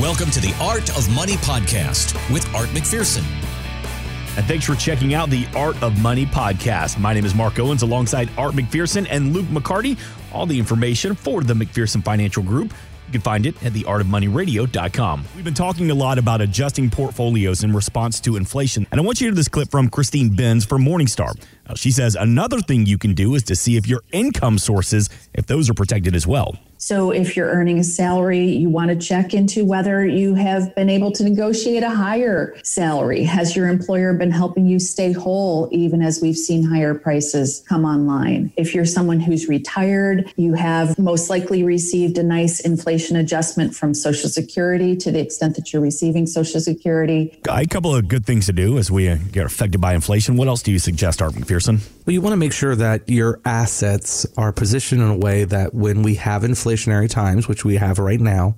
Welcome to the Art of Money podcast with Art McPherson. And thanks for checking out the Art of Money podcast. My name is Mark Owens alongside Art McPherson and Luke McCarty. All the information for the McPherson Financial Group. You can find it at theartofmoneyradio.com. We've been talking a lot about adjusting portfolios in response to inflation. And I want you to hear this clip from Christine Benz from Morningstar. She says another thing you can do is to see if your income sources, if those are protected as well. So, if you're earning a salary, you want to check into whether you have been able to negotiate a higher salary. Has your employer been helping you stay whole, even as we've seen higher prices come online? If you're someone who's retired, you have most likely received a nice inflation adjustment from Social Security to the extent that you're receiving Social Security. A couple of good things to do as we uh, get affected by inflation. What else do you suggest, Art McPherson? Well, you want to make sure that your assets are positioned in a way that when we have inflationary times, which we have right now,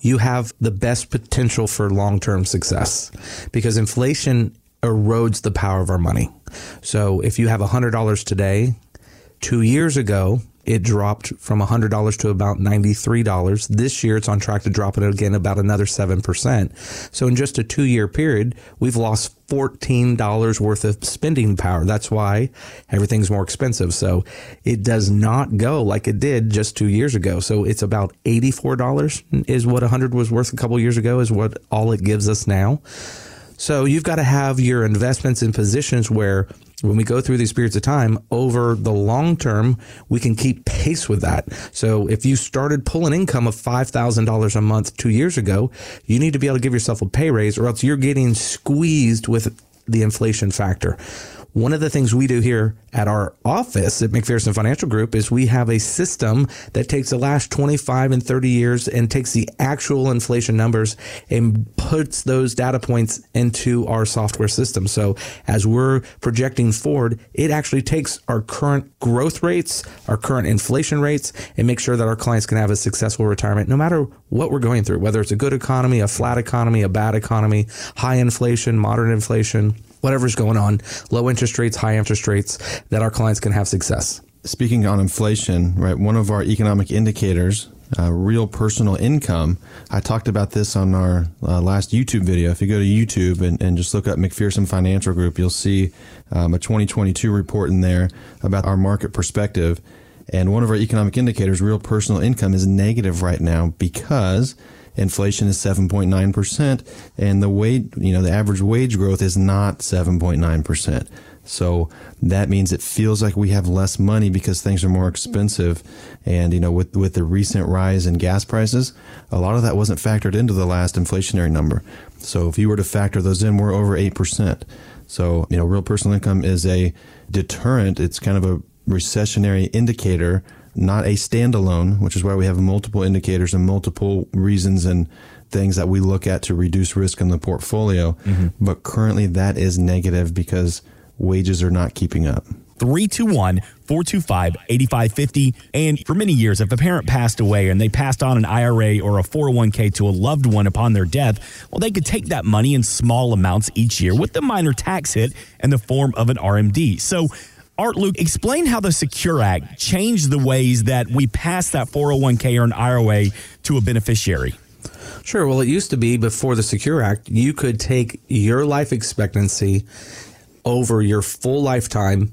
you have the best potential for long term success because inflation erodes the power of our money. So if you have $100 today, two years ago, it dropped from $100 to about $93. This year, it's on track to drop it again about another 7%. So, in just a two year period, we've lost $14 worth of spending power. That's why everything's more expensive. So, it does not go like it did just two years ago. So, it's about $84 is what 100 was worth a couple years ago, is what all it gives us now. So, you've got to have your investments in positions where when we go through these periods of time over the long term, we can keep pace with that. So if you started pulling income of $5,000 a month two years ago, you need to be able to give yourself a pay raise or else you're getting squeezed with the inflation factor. One of the things we do here at our office at McPherson Financial Group is we have a system that takes the last 25 and 30 years and takes the actual inflation numbers and puts those data points into our software system. So as we're projecting forward, it actually takes our current growth rates, our current inflation rates, and make sure that our clients can have a successful retirement no matter what we're going through, whether it's a good economy, a flat economy, a bad economy, high inflation, moderate inflation whatever's going on, low interest rates, high interest rates, that our clients can have success. Speaking on inflation, right, one of our economic indicators, uh, real personal income. I talked about this on our uh, last YouTube video. If you go to YouTube and, and just look up McPherson Financial Group, you'll see um, a 2022 report in there about our market perspective. And one of our economic indicators, real personal income, is negative right now because inflation is 7.9% and the wage, you know, the average wage growth is not 7.9%. So that means it feels like we have less money because things are more expensive. And, you know, with, with the recent rise in gas prices, a lot of that wasn't factored into the last inflationary number. So if you were to factor those in, we're over 8%. So, you know, real personal income is a deterrent. It's kind of a recessionary indicator not a standalone, which is why we have multiple indicators and multiple reasons and things that we look at to reduce risk in the portfolio. Mm-hmm. But currently that is negative because wages are not keeping up. 321 425 8550. And for many years, if a parent passed away and they passed on an IRA or a 401k to a loved one upon their death, well, they could take that money in small amounts each year with the minor tax hit in the form of an RMD. So, Art Luke, explain how the Secure Act changed the ways that we pass that 401k or an IRA to a beneficiary. Sure. Well, it used to be before the Secure Act, you could take your life expectancy over your full lifetime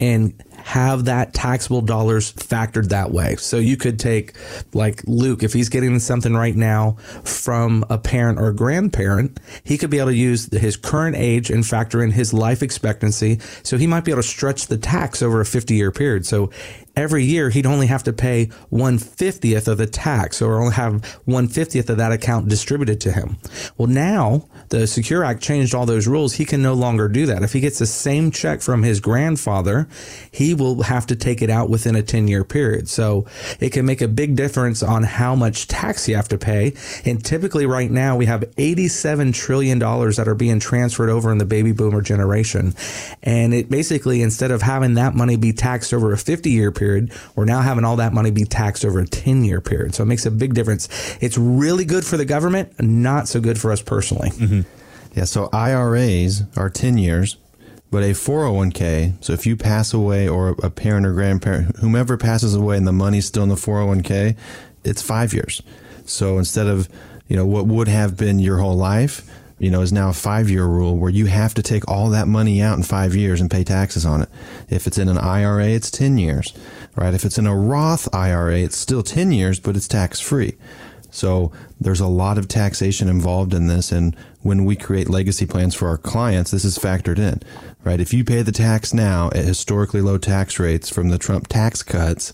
and have that taxable dollars factored that way. So you could take like Luke, if he's getting something right now from a parent or a grandparent, he could be able to use his current age and factor in his life expectancy. So he might be able to stretch the tax over a 50 year period. So every year he'd only have to pay one fiftieth of the tax or only have one fiftieth of that account distributed to him. Well, now the Secure Act changed all those rules. He can no longer do that. If he gets the same check from his grandfather, he will have to take it out within a 10 year period. So it can make a big difference on how much tax you have to pay. And typically right now we have $87 trillion that are being transferred over in the baby boomer generation. And it basically, instead of having that money be taxed over a 50 year period, we're now having all that money be taxed over a 10 year period. So it makes a big difference. It's really good for the government, not so good for us personally. Mm-hmm. Yeah, so IRAs are 10 years, but a 401k, so if you pass away or a parent or grandparent, whomever passes away and the money's still in the 401k, it's five years. So instead of you know, what would have been your whole life, you know, is now a five year rule where you have to take all that money out in five years and pay taxes on it. If it's in an IRA, it's 10 years, right? If it's in a Roth IRA, it's still 10 years, but it's tax free. So there's a lot of taxation involved in this. And when we create legacy plans for our clients, this is factored in, right? If you pay the tax now at historically low tax rates from the Trump tax cuts,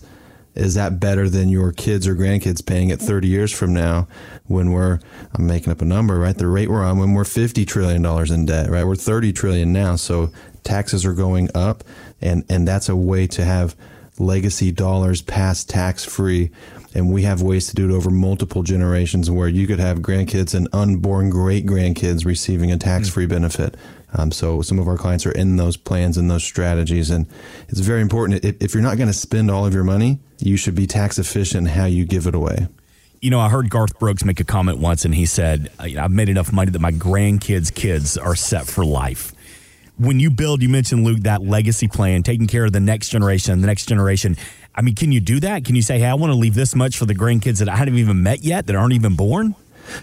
is that better than your kids or grandkids paying it 30 years from now when we're I'm making up a number right the rate we're on when we're 50 trillion dollars in debt right we're 30 trillion now so taxes are going up and and that's a way to have legacy dollars pass tax free and we have ways to do it over multiple generations where you could have grandkids and unborn great grandkids receiving a tax free benefit. Um, so some of our clients are in those plans and those strategies, and it's very important. If, if you're not going to spend all of your money, you should be tax efficient in how you give it away. You know, I heard Garth Brooks make a comment once, and he said, "I've made enough money that my grandkids' kids are set for life." When you build, you mentioned Luke that legacy plan, taking care of the next generation, the next generation. I mean, can you do that? Can you say, "Hey, I want to leave this much for the grandkids that I haven't even met yet, that aren't even born"?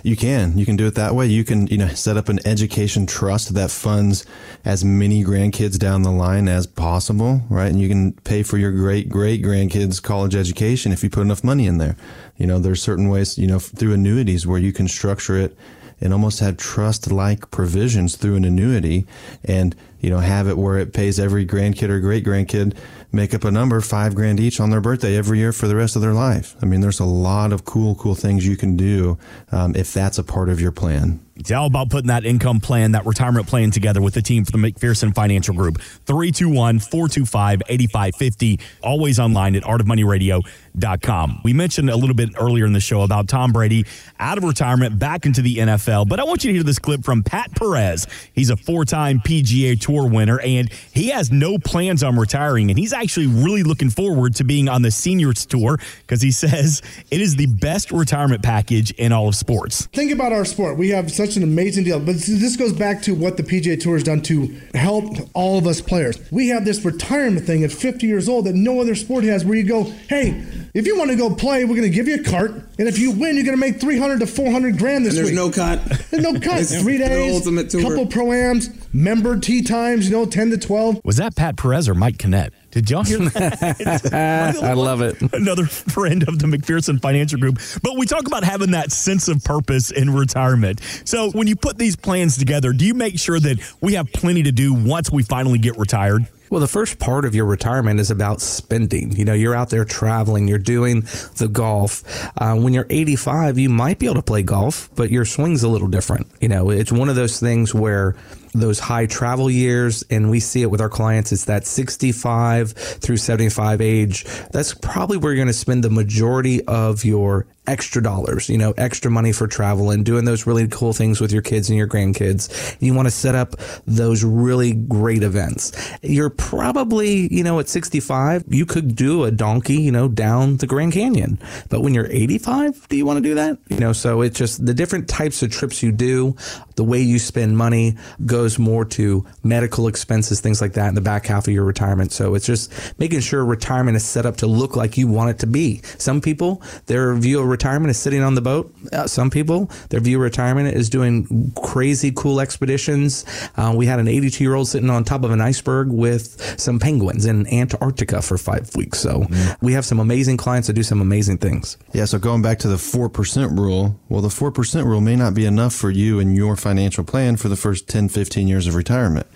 You can. You can do it that way. You can, you know, set up an education trust that funds as many grandkids down the line as possible, right? And you can pay for your great great grandkids' college education if you put enough money in there. You know, there's certain ways, you know, through annuities where you can structure it and almost have trust like provisions through an annuity and, you know, have it where it pays every grandkid or great grandkid make up a number, five grand each on their birthday every year for the rest of their life. I mean, there's a lot of cool, cool things you can do um, if that's a part of your plan. It's all about putting that income plan, that retirement plan together with the team from the McPherson Financial Group. 321 425 8550. Always online at artofmoneyradio.com. We mentioned a little bit earlier in the show about Tom Brady out of retirement back into the NFL, but I want you to hear this clip from Pat Perez. He's a four time PGA Tour winner, and he has no plans on retiring, and he's actually really looking forward to being on the Seniors Tour because he says it is the best retirement package in all of sports. Think about our sport. We have such an amazing deal. But this goes back to what the PGA Tour has done to help all of us players. We have this retirement thing at 50 years old that no other sport has where you go, hey, if you want to go play, we're going to give you a cart. And if you win, you're going to make 300 to 400 grand this and there's week. no cut. There's no cut. Three days, ultimate tour. couple pro-ams, member tee times, you know, 10 to 12. Was that Pat Perez or Mike Kinnett? Did y'all hear that? I love it. Another friend of the McPherson Financial Group. But we talk about having that sense of purpose in retirement. So when you put these plans together, do you make sure that we have plenty to do once we finally get retired? Well, the first part of your retirement is about spending. You know, you're out there traveling, you're doing the golf. Uh, when you're 85, you might be able to play golf, but your swing's a little different. You know, it's one of those things where those high travel years, and we see it with our clients, it's that 65 through 75 age. That's probably where you're going to spend the majority of your extra dollars, you know, extra money for travel and doing those really cool things with your kids and your grandkids. You want to set up those really great events. You're probably, you know, at 65, you could do a donkey, you know, down the Grand Canyon. But when you're 85, do you want to do that? You know, so it's just the different types of trips you do, the way you spend money goes more to medical expenses, things like that in the back half of your retirement. So it's just making sure retirement is set up to look like you want it to be. Some people, their view of retirement is sitting on the boat. Uh, some people, their view of retirement is doing crazy cool expeditions. Uh, we had an 82 year old sitting on top of an iceberg with some penguins in Antarctica for five weeks. So we have some amazing clients that do some amazing things. Yeah, so going back to the 4% rule, well, the 4% rule may not be enough for you and your financial plan for the first 10, 15 years of retirement.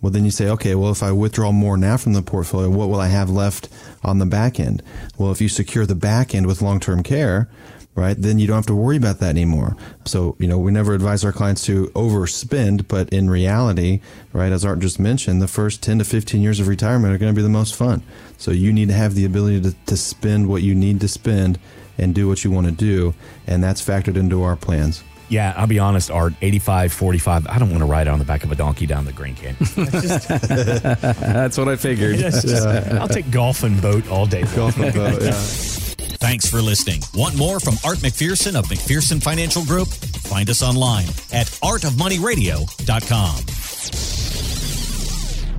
Well, then you say, okay, well, if I withdraw more now from the portfolio, what will I have left on the back end? Well, if you secure the back end with long term care, right, then you don't have to worry about that anymore. So, you know, we never advise our clients to overspend, but in reality, right, as Art just mentioned, the first 10 to 15 years of retirement are going to be the most fun. So you need to have the ability to, to spend what you need to spend and do what you want to do. And that's factored into our plans. Yeah, I'll be honest, Art, 85, 45, I don't want to ride on the back of a donkey down the Grand Canyon. That's just, That's what I figured. that's just- I'll take golf and boat all day. Golf and boat, yeah. Thanks for listening. Want more from Art McPherson of McPherson Financial Group? Find us online at artofmoneyradio.com.